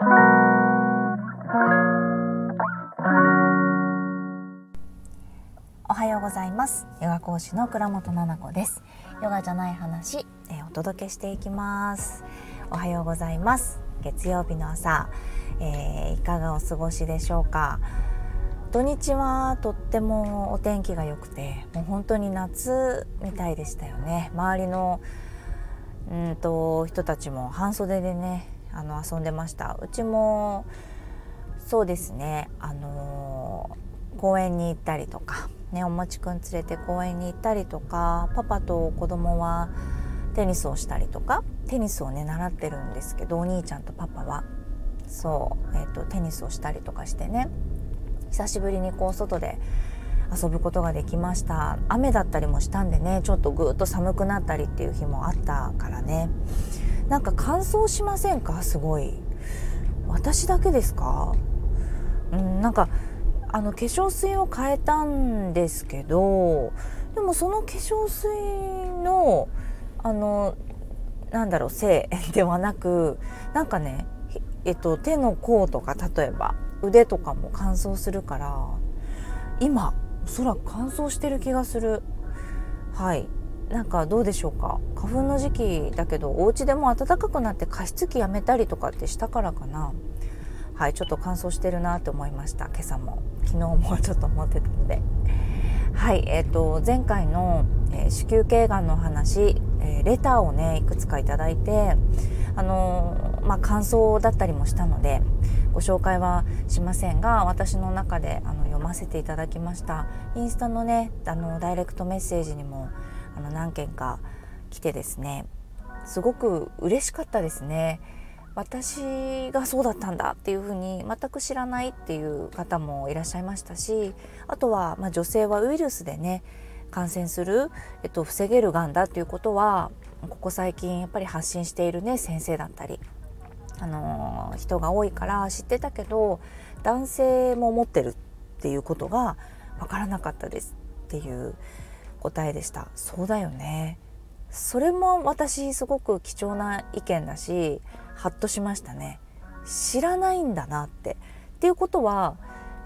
おはようございます。ヨガ講師の倉本々子です。ヨガじゃない話、え、お届けしていきます。おはようございます。月曜日の朝、えー、いかがお過ごしでしょうか。土日はとってもお天気が良くてもう本当に夏みたいでしたよね。周りのうんと人たちも半袖でねあの遊んでました。うちもそうですね。あの、公園に行ったりとかねおもちくん連れて公園に行ったりとかパパと子供はテニスをしたりとかテニスをね習ってるんですけどお兄ちゃんとパパは。そう、えーと、テニスをしたりとかしてね久しぶりにこう外で遊ぶことができました。雨だったりもしたんでねちょっとぐっと寒くなったりっていう日もあったからね。なんか乾燥しませんか？すごい。私だけですか？うんなんかあの化粧水を変えたんですけどでもその化粧水のあのなんだろうせいではなくなんかね、えっと、手の甲とか例えば腕とかも乾燥するから今おそらく乾燥してる気がする。はい。なんかどうでしょうか？花粉の時期だけどお家でも暖かくなって加湿器やめたりとかってしたからかな。はいちょっと乾燥してるなって思いました。今朝も。昨日もちょっと思ってたので。はいえーと、前回の、えー、子宮頸がんの話、えー、レターをねいくつかいただいてあの、まあ、感想だったりもしたのでご紹介はしませんが私の中であの読ませていただきました。インスタのねあのダイレクトメッセージにもの何件か来てですねすごく嬉しかったですね。私がそうだったんだっていうふうに全く知らないっていう方もいらっしゃいましたしあとは、まあ、女性はウイルスでね感染する、えっと、防げるがんだっていうことはここ最近やっぱり発信しているね先生だったり、あの、人が多いから知ってたけど男性も持ってるっていうことが分からなかったですっていう答えでした。そうだよね。それも私すごく貴重な意見だしハッとしましたね。知らないんだなって。っていうことは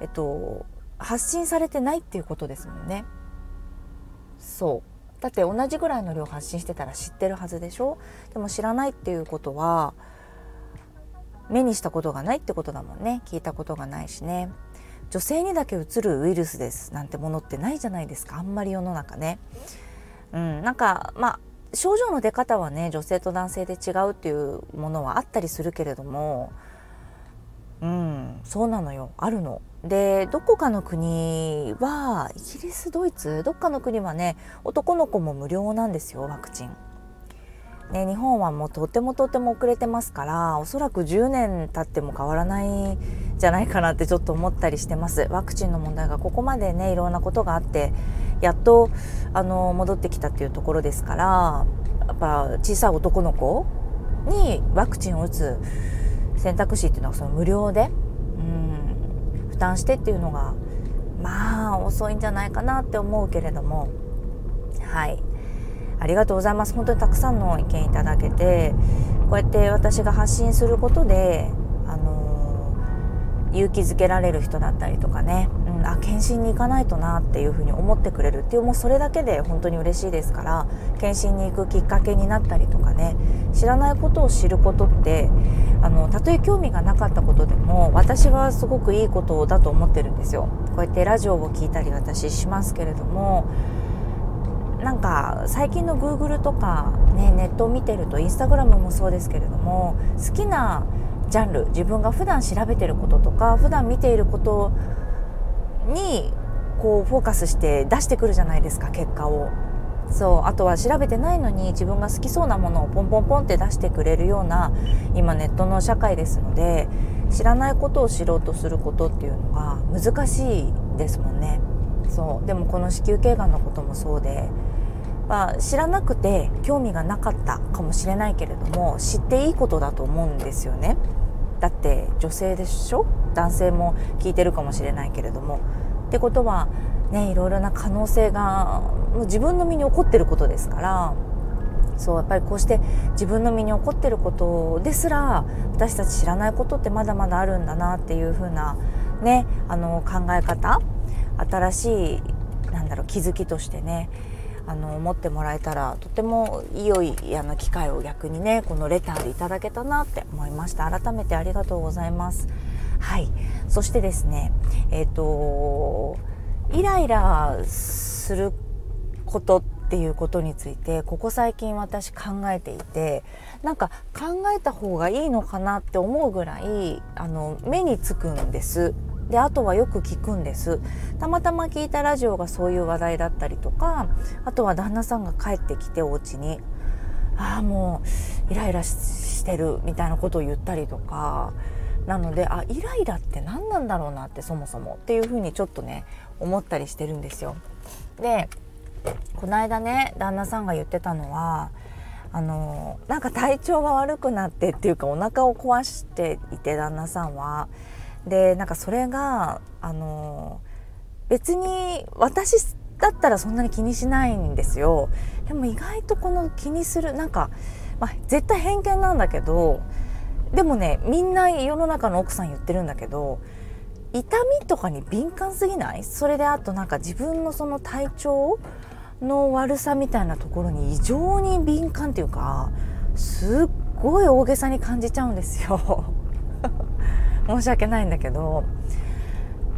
えっと発信されてないっていうことですもんね。そう。だって同じぐらいの量発信してたら知ってるはずでしょ。でも知らないっていうことは目にしたことがないってことだもんね。聞いたことがないしね。女性にだけうつるウイルスですなんてものってないじゃないですかあんまり世の中ねうんなんかまあ症状の出方はね女性と男性で違うっていうものはあったりするけれどもうんそうなのよあるの。でどこかの国はイギリスドイツどっかの国はね男の子も無料なんですよワクチン。ね、日本はもうとてもとても遅れてますからおそらく10年経っても変わらないんじゃないかなってちょっと思ったりしてます。ワクチンの問題がここまでねいろんなことがあってやっとあの戻ってきたっていうところですからやっぱ小さい男の子にワクチンを打つ選択肢っていうのはその無料でうん負担してっていうのがまあ遅いんじゃないかなって思うけれどもはい。ありがとうございます本当にたくさんの意見いただけてこうやって私が発信することで、あのー、勇気づけられる人だったりとかね、うん、あ検診に行かないとなっていうふうに思ってくれるっていうもうそれだけで本当に嬉しいですから検診に行くきっかけになったりとかね知らないことを知ることってあのたとえ興味がなかったことでも私はすごくいいことだと思ってるんですよ。こうやってラジオを聞いたり私しますけれどもなんか最近の Google とか、ね、ネットを見てるとインスタグラムもそうですけれども好きなジャンル自分が普段調べてることとか普段見ていることにこうフォーカスして出してくるじゃないですか結果を。そうあとは調べてないのに自分が好きそうなものをポンポンポンって出してくれるような今ネットの社会ですので知らないことを知ろうとすることっていうのが難しいですもんね。そうでもこの子宮頸がんのこともそうでまあ、知らなくて興味がなかったかもしれないけれども知っていいことだと思うんですよね。だって女性でしょ？男性も聞いてるかもしれないけれども。ってことはねいろいろな可能性がもう自分の身に起こってることですからそうやっぱりこうして自分の身に起こってることですら私たち知らないことってまだまだあるんだなっていう風なねあの考え方新しいなんだろう気づきとしてねあの思ってもらえたらとても良いあの機会を逆にねこのレターでいただけたなって思いました。改めてありがとうございます。はい。そしてですねえっ、ー、とイライラすることっていうことについてここ最近私考えていてなんか考えた方がいいのかなって思うぐらいあの目につくんです。であとはよく聞くんですたまたま聞いたラジオがそういう話題だったりとかあとは旦那さんが帰ってきてお家にああもうイライラしてるみたいなことを言ったりとかなのであイライラって何なんだろうなってそもそもっていうふうにちょっとね思ったりしてるんですよ。でこの間ね旦那さんが言ってたのはあのなんか体調が悪くなってっていうかお腹を壊していて旦那さんは。でなんかそれがあの別に私だったらそんなに気にしないんですよ。でも意外とこの気にするなんか、まあ、絶対偏見なんだけどでもねみんな世の中の奥さん言ってるんだけど痛みとかに敏感すぎない？それであとなんか自分のその体調の悪さみたいなところに異常に敏感っていうかすっごい大げさに感じちゃうんですよ申し訳ないんだけど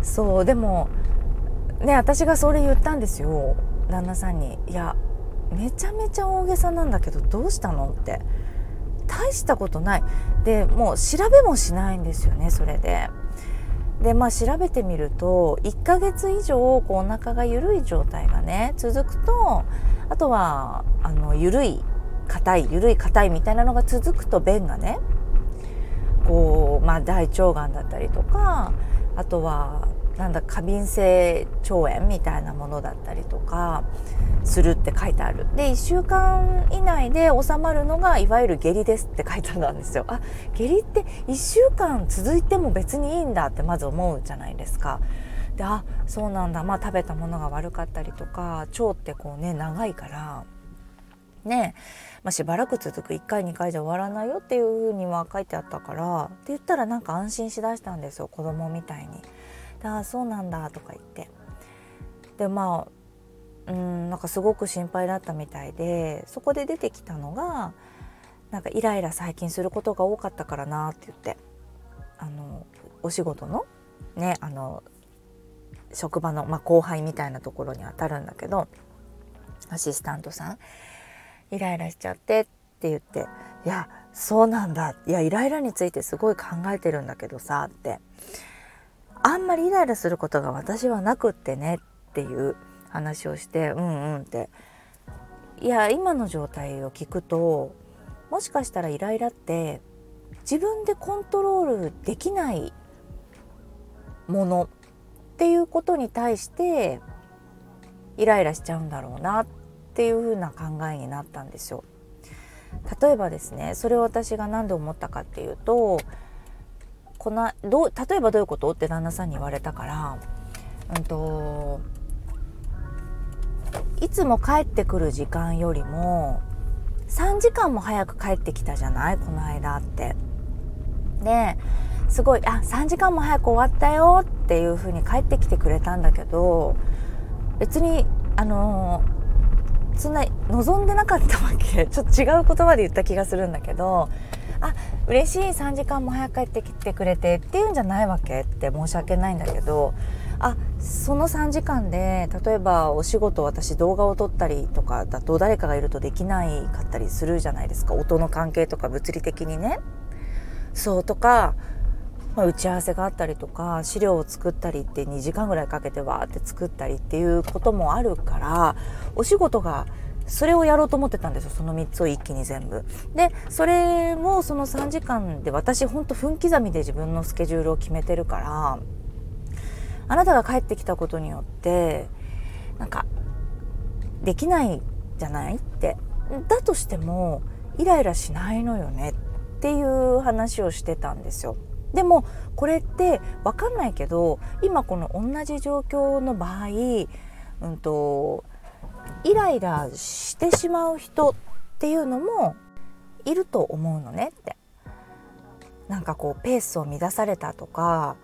そうでもね私がそれ言ったんですよ旦那さんに「いやめちゃめちゃ大げさなんだけどどうしたの?」って大したことないでもう調べもしないんですよねそれで。でまあ調べてみると1ヶ月以上こうお腹が緩い状態がね続くとあとはあの緩い硬い緩い硬いみたいなのが続くと便がねこう、まあ、大腸がんだったりとかあとはなんだ過敏性腸炎みたいなものだったりとかするって書いてある。で1週間以内で収まるのがいわゆる下痢ですって書いてあったんですよ。あ下痢って1週間続いても別にいいんだってまず思うじゃないですか。であそうなんだ。まあ食べたものが悪かったりとか腸ってこうね長いからね。まあ、しばらく続く1回2回じゃ終わらないよっていうふうには書いてあったからって言ったらなんか安心しだしたんですよ子供みたいに。ああそうなんだとか言って。でまあうんなんかすごく心配だったみたいでそこで出てきたのがなんかイライラ最近することが多かったからなって言って。あのお仕事のねあの職場の、まあ、後輩みたいなところに当たるんだけどアシスタントさん。イライラしちゃってって言って「いやそうなんだ。いやイライラについてすごい考えてるんだけどさ」って。あんまりイライラすることが私はなくってねっていう話をしてうんうんって。いや今の状態を聞くともしかしたらイライラって自分でコントロールできないものっていうことに対してイライラしちゃうんだろうなっっていうふうな考えになったんですよ。例えばですねそれを私が何で思ったかっていうとこのどう例えばどういうこと？って旦那さんに言われたから、うんと、いつも帰ってくる時間よりも3時間も早く帰ってきたじゃない？この間って。ですごい「あ3時間も早く終わったよ」っていう風に帰ってきてくれたんだけど別にあのそんな望んでなかったわけ。ちょっと違う言葉で言った気がするんだけど。あ嬉しい。3時間も早く帰ってきてくれてっていうんじゃないわけって申し訳ないんだけど。あその3時間で例えばお仕事私動画を撮ったりとかだと誰かがいるとできないかったりするじゃないですか。音の関係とか物理的にね。そうとか、まあ、打ち合わせがあったりとか資料を作ったりって2時間ぐらいかけてわーって作ったりっていうこともあるからお仕事がそれをやろうと思ってたんですよその3つを一気に全部。でそれもその3時間で私ほんと分刻みで自分のスケジュールを決めてるからあなたが帰ってきたことによってなんかできないじゃないってだとしてもイライラしないのよねっていう話をしてたんですよ。でもこれって分かんないけど今この同じ状況の場合、うんとイライラしてしまう人っていうのもいると思うのねって。なんかこうペースを乱されたとか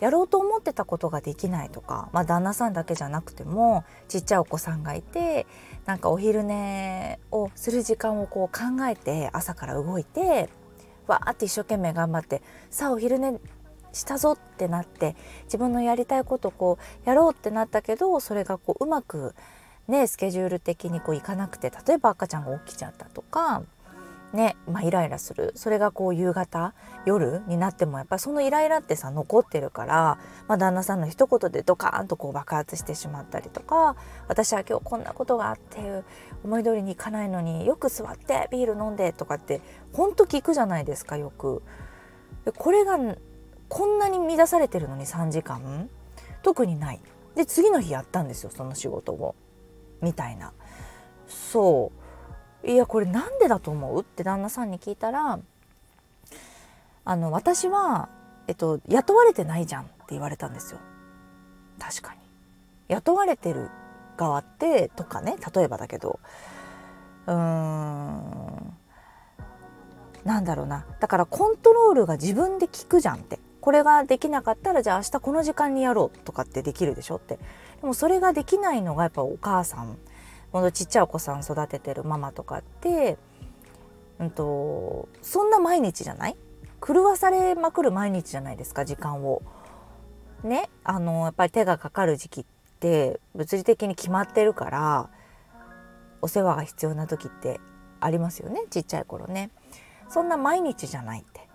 やろうと思ってたことができないとか、まあ、旦那さんだけじゃなくてもちっちゃいお子さんがいてなんかお昼寝をする時間をこう考えて朝から動いてわーって一生懸命頑張ってさあお昼寝したぞってなって自分のやりたいことこうやろうってなったけどそれがこううまくねスケジュール的にこういかなくて例えば赤ちゃんが起きちゃったとかね、まあ、イライラするそれがこう夕方夜になってもやっぱそのイライラってさ残ってるから、まあ、旦那さんの一言でドカーンとこう爆発してしまったりとか私は今日こんなことがあって思い通りにいかないのによく座ってビール飲んでとかってほんと聞くじゃないですかよく。これがこんなに乱されてるのに3時間特にない。で次の日やったんですよその仕事をみたいな。そういやこれなんでだと思う？って旦那さんに聞いたらあの私は、えっと、雇われてないじゃんって言われたんですよ。確かに。雇われてる側ってとかね例えばだけど。うーん。なんだろうな。だからコントロールが自分で効くじゃんって。これができなかったらじゃあ明日この時間にやろうとかってできるでしょって。でもそれができないのがやっぱお母さん。ほんとちっちゃいお子さん育ててるママとかって、うんと、そんな毎日じゃない？狂わされまくる毎日じゃないですか時間を。ねあのやっぱり手がかかる時期って物理的に決まってるからお世話が必要な時ってありますよねちっちゃい頃ね。そんな毎日じゃないって。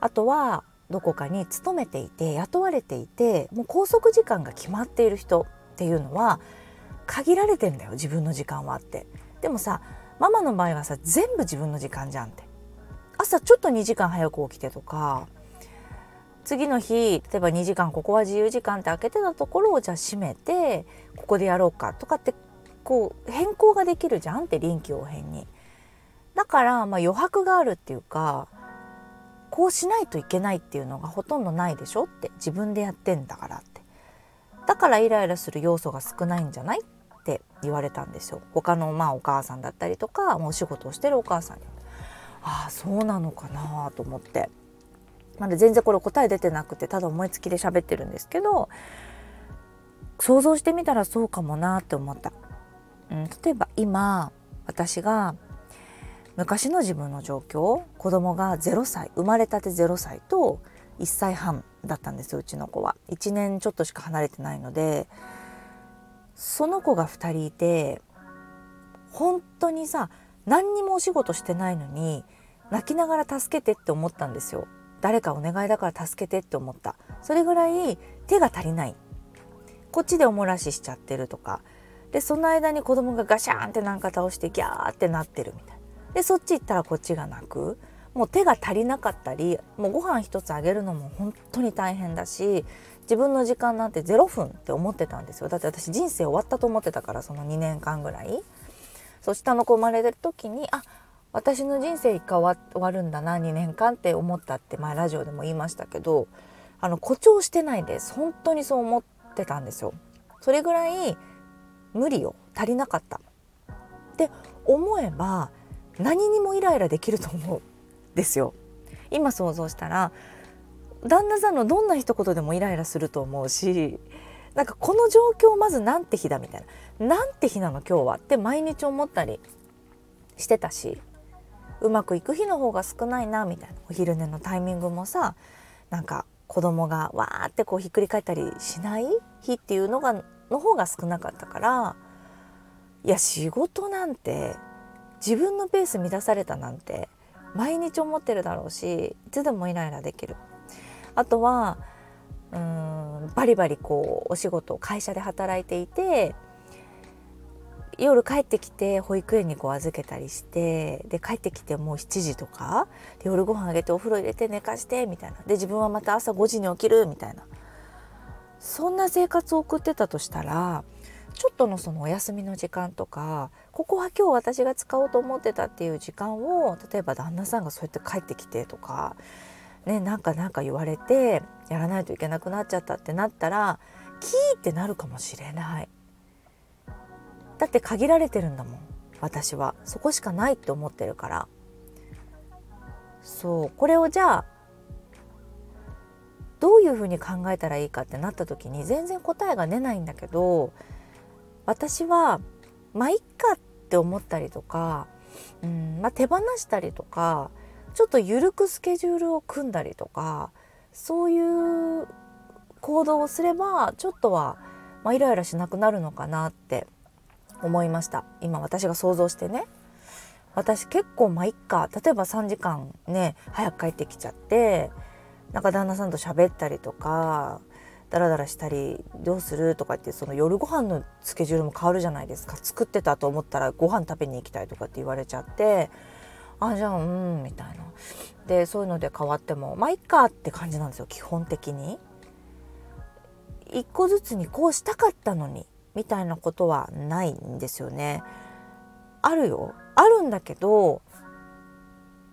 あとはどこかに勤めていて雇われていてもう拘束時間が決まっている人っていうのは限られてんだよ自分の時間はって。でもさママの場合はさ全部自分の時間じゃんって。朝ちょっと2時間早く起きてとか次の日例えば2時間ここは自由時間って開けてたところをじゃあ閉めてここでやろうかとかってこう変更ができるじゃんって臨機応変に。だからまあ余白があるっていうかこうしないといけないっていうのがほとんどないでしょって。自分でやってんだからって。だからイライラする要素が少ないんじゃないっって言われたんですよ。他のまあお母さんだったりとかもう仕事をしてるお母さんに。ああそうなのかなと思って。まだ全然これ答え出てなくてただ思いつきで喋ってるんですけど想像してみたらそうかもなって思った、うん、例えば今私が昔の自分の状況子供が0歳生まれたて0歳と1歳半だったんですようちの子は。1年ちょっとしか離れてないのでその子が2人いて本当にさ何にもお仕事してないのに泣きながら助けてって思ったんですよ。誰かお願いだから助けてって思った。それぐらい手が足りない。こっちでおもらししちゃってるとか。でその間に子供がガシャンってなんか倒してギャーってなってるみたいな。でそっち行ったらこっちが泣く。もう手が足りなかったりもうご飯一つあげるのも本当に大変だし自分の時間なんて0分って思ってたんですよ。だって私人生終わったと思ってたからその2年間ぐらい。そう下の子生まれてる時にあ私の人生一回終わるんだな2年間って思ったって前ラジオでも言いましたけどあの誇張してないです。本当にそう思ってたんですよ。それぐらい無理よ。足りなかった。って思えば何にもイライラできると思うんですよ。今想像したら旦那さんのどんな一言でもイライラすると思うしなんかこの状況まずなんて日だみたいな。なんて日なの今日はって毎日思ったりしてたしうまくいく日の方が少ないなみたいな。お昼寝のタイミングもさなんか子供がわーってこうひっくり返ったりしない日っていうのがの方が少なかったからいや仕事なんて自分のペース乱されたなんて毎日思ってるだろうしいつでもイライラできる。あとはうんバリバリこうお仕事会社で働いていて夜帰ってきて保育園にこう預けたりしてで帰ってきてもう7時とかで夜ご飯あげてお風呂入れて寝かしてみたいな。で自分はまた朝5時に起きるみたいな。そんな生活を送ってたとしたらちょっとのそのお休みの時間とかここは今日私が使おうと思ってたっていう時間を例えば旦那さんがそうやって帰ってきてとかね、なんかなんか言われてやらないといけなくなっちゃったってなったらキーってなるかもしれない。だって限られてるんだもん私は。そこしかないって思ってるから。そう。これをじゃあどういうふうに考えたらいいかってなった時に全然答えが出ないんだけど私はまあいっかって思ったりとか、うんまあ、手放したりとかちょっと緩くスケジュールを組んだりとかそういう行動をすればちょっとは、まあ、イライラしなくなるのかなって思いました。今私が想像してね。私結構まあいっか。例えば3時間ね早く帰ってきちゃってなんか旦那さんと喋ったりとかダラダラしたりどうするとかってその夜ご飯のスケジュールも変わるじゃないですか。作ってたと思ったらご飯食べに行きたいとかって言われちゃってあじゃあうんみたいなでそういうので変わってもまあいっかって感じなんですよ基本的に。一個ずつにこうしたかったのにみたいなことはないんですよね。あるよあるんだけど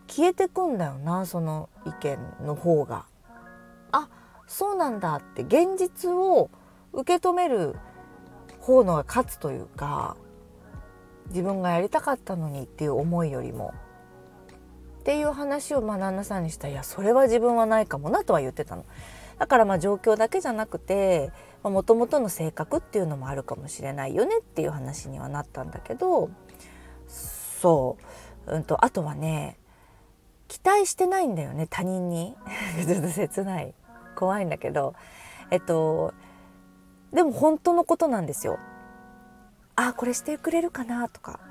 消えてくんだよなその意見の方が。あそうなんだって現実を受け止める方のが勝つというか自分がやりたかったのにっていう思いよりもっていう話をまあ旦那さんにした。らいやそれは自分はないかもなとは言ってたの。だからまあ状況だけじゃなくてもともとの性格っていうのもあるかもしれないよねっていう話にはなったんだけどそう、うんと、あとはね期待してないんだよね他人に。ちょっと切ない。怖いんだけど。えっとでも本当のことなんですよ。あこれしてくれるかなとか。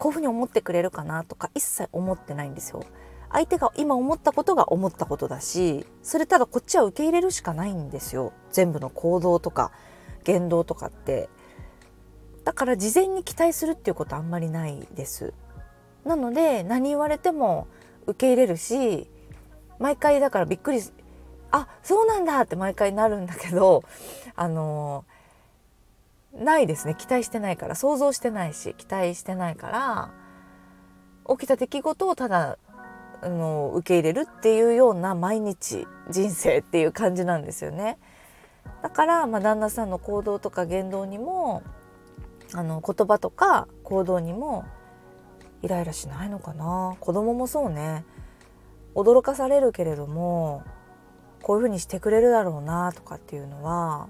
こういうふうに思ってくれるかなとか一切思ってないんですよ。相手が今思ったことが思ったことだしそれただこっちは受け入れるしかないんですよ。全部の行動とか言動とかって。だから事前に期待するっていうことあんまりないです。なので何言われても受け入れるし毎回だからびっくりあそうなんだって毎回なるんだけどあのないですね。期待してないから。想像してないし期待してないから起きた出来事をただあの受け入れるっていうような毎日人生っていう感じなんですよね。だから、まあ、旦那さんの行動とか言動にもあの言葉とか行動にもイライラしないのかな。子供もそうね。驚かされるけれどもこういうふうにしてくれるだろうなとかっていうのは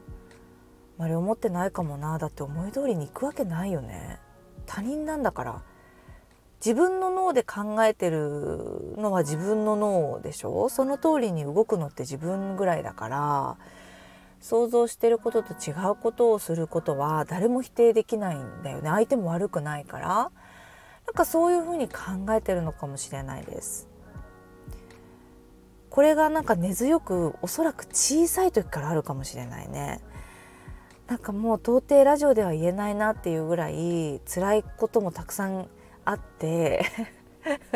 まり思ってないかもなだって思い通りに行くわけないよね。他人なんだから。自分の脳で考えてるのは自分の脳でしょ？その通りに動くのって自分ぐらいだから。想像してることと違うことをすることは誰も否定できないんだよね。相手も悪くないから。なんかそういうふうに考えてるのかもしれないです。これがなんか根強くおそらく小さい時からあるかもしれないね。なんかもう到底ラジオでは言えないなっていうぐらい辛いこともたくさんあって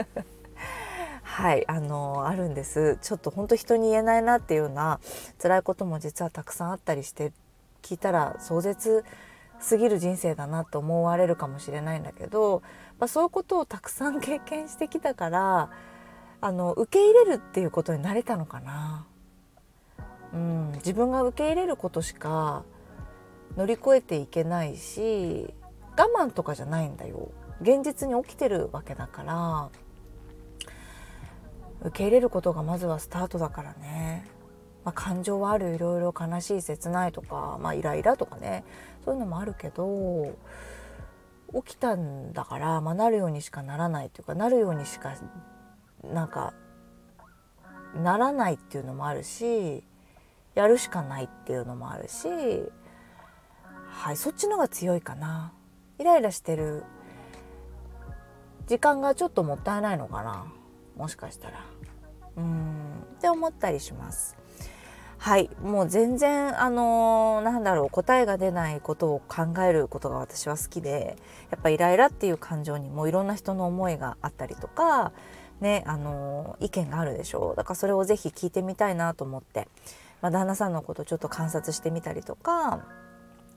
はいあのあるんですちょっと本当人に言えないなっていうような辛いことも実はたくさんあったりして聞いたら壮絶すぎる人生だなと思われるかもしれないんだけど、まあ、そういうことをたくさん経験してきたからあの受け入れるっていうことになれたのかな。うん、自分が受け入れることしか乗り越えていけないし我慢とかじゃないんだよ。現実に起きてるわけだから。受け入れることがまずはスタートだからね、まあ、感情はあるいろいろ悲しい切ないとか、まあ、イライラとかね。そういうのもあるけど起きたんだから、まあ、なるようにしかならないというかなるようにしかなんかならないっていうのもあるしやるしかないっていうのもあるしはいそっちのが強いかな。イライラしてる時間がちょっともったいないのかな。もしかしたら。うんって思ったりします。はいもう全然あのー、なんだろう答えが出ないことを考えることが私は好きでやっぱイライラっていう感情にもいろんな人の思いがあったりとかねあのー、意見があるでしょう。だからそれをぜひ聞いてみたいなと思って、まあ、旦那さんのことちょっと観察してみたりとか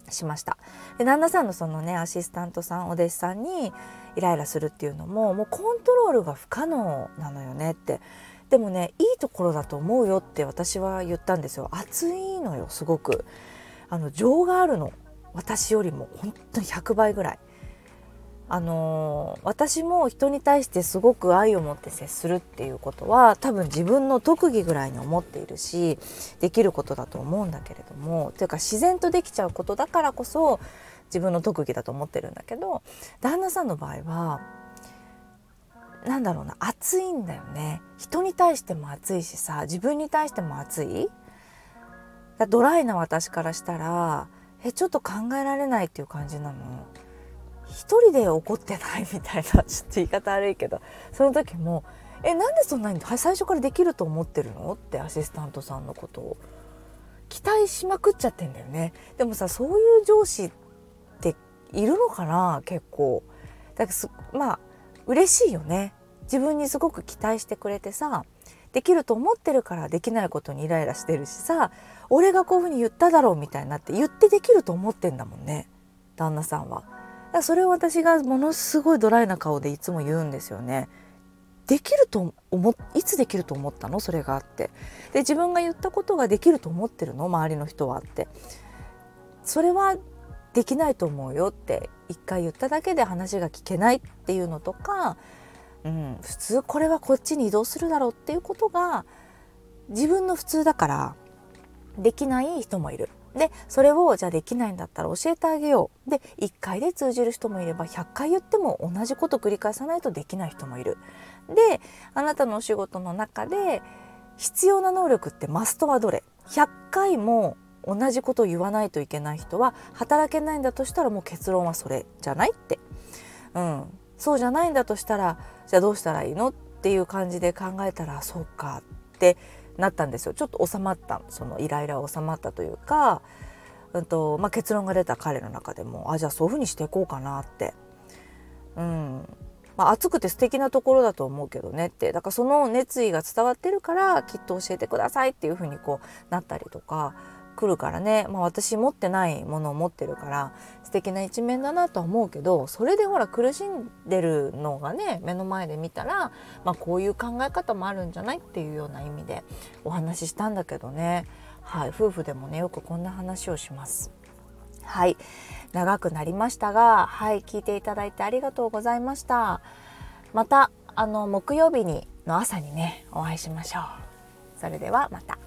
しました。で旦那さんのそのねアシスタントさんお弟子さんにイライラするっていうのももうコントロールが不可能なのよねって。でもねいいところだと思うよって私は言ったんですよ。熱いのよすごく。あの情があるの私よりも本当に100倍ぐらい。あの私も人に対してすごく愛を持って接するっていうことは多分自分の特技ぐらいに思っているしできることだと思うんだけれどもというか自然とできちゃうことだからこそ自分の特技だと思ってるんだけど旦那さんの場合はなんだろうな熱いんだよね。人に対しても熱いしさ自分に対しても熱い。ドライな私からしたらえちょっと考えられないっていう感じなの。一人で怒ってないみたいなちょっと言い方悪いけどその時も「えなんでそんなに最初からできると思ってるの?」ってアシスタントさんのことを。期待しまくっちゃってんだよね。でもさそういう上司っているのかな？結構。だからまあ嬉しいよね。自分にすごく期待してくれてさできると思ってるからできないことにイライラしてるしさ俺がこういうふうに言っただろうみたいになって言ってできると思ってんだもんね。旦那さんは。それを私がものすごいドライな顔でいつも言うんですよね。できると思いつできると思ったの？それがあってで自分が言ったことができると思ってるの？周りの人はってそれはできないと思うよって一回言っただけで話が聞けないっていうのとか、うん、普通これはこっちに移動するだろうっていうことが自分の普通だからできない人もいる。でそれをじゃあできないんだったら教えてあげようで1回で通じる人もいれば100回言っても同じこと繰り返さないとできない人もいる。であなたのお仕事の中で必要な能力ってマストはどれ ?100 回も同じことを言わないといけない人は働けないんだとしたらもう結論はそれじゃないって。うん、そうじゃないんだとしたらじゃあどうしたらいいの？っていう感じで考えたらそうかってなったんですよ。ちょっと収まったそのイライラ収まったというか、うんとまあ、結論が出た彼の中でもあじゃあそういうふうにしていこうかなって。うん。まあ、熱くて素敵なところだと思うけどねって。だからその熱意が伝わってるからきっと教えてくださいっていうふうにこうなったりとか。来るからね、まあ、私持ってないものを持ってるから素敵な一面だなとは思うけどそれでほら苦しんでるのがね目の前で見たら、まあ、こういう考え方もあるんじゃないっていうような意味でお話ししたんだけどね、はい、夫婦でもねよくこんな話をします。はい。長くなりましたがはい。聞いていただいてありがとうございました。またあの木曜日にの朝にねお会いしましょう。それではまた。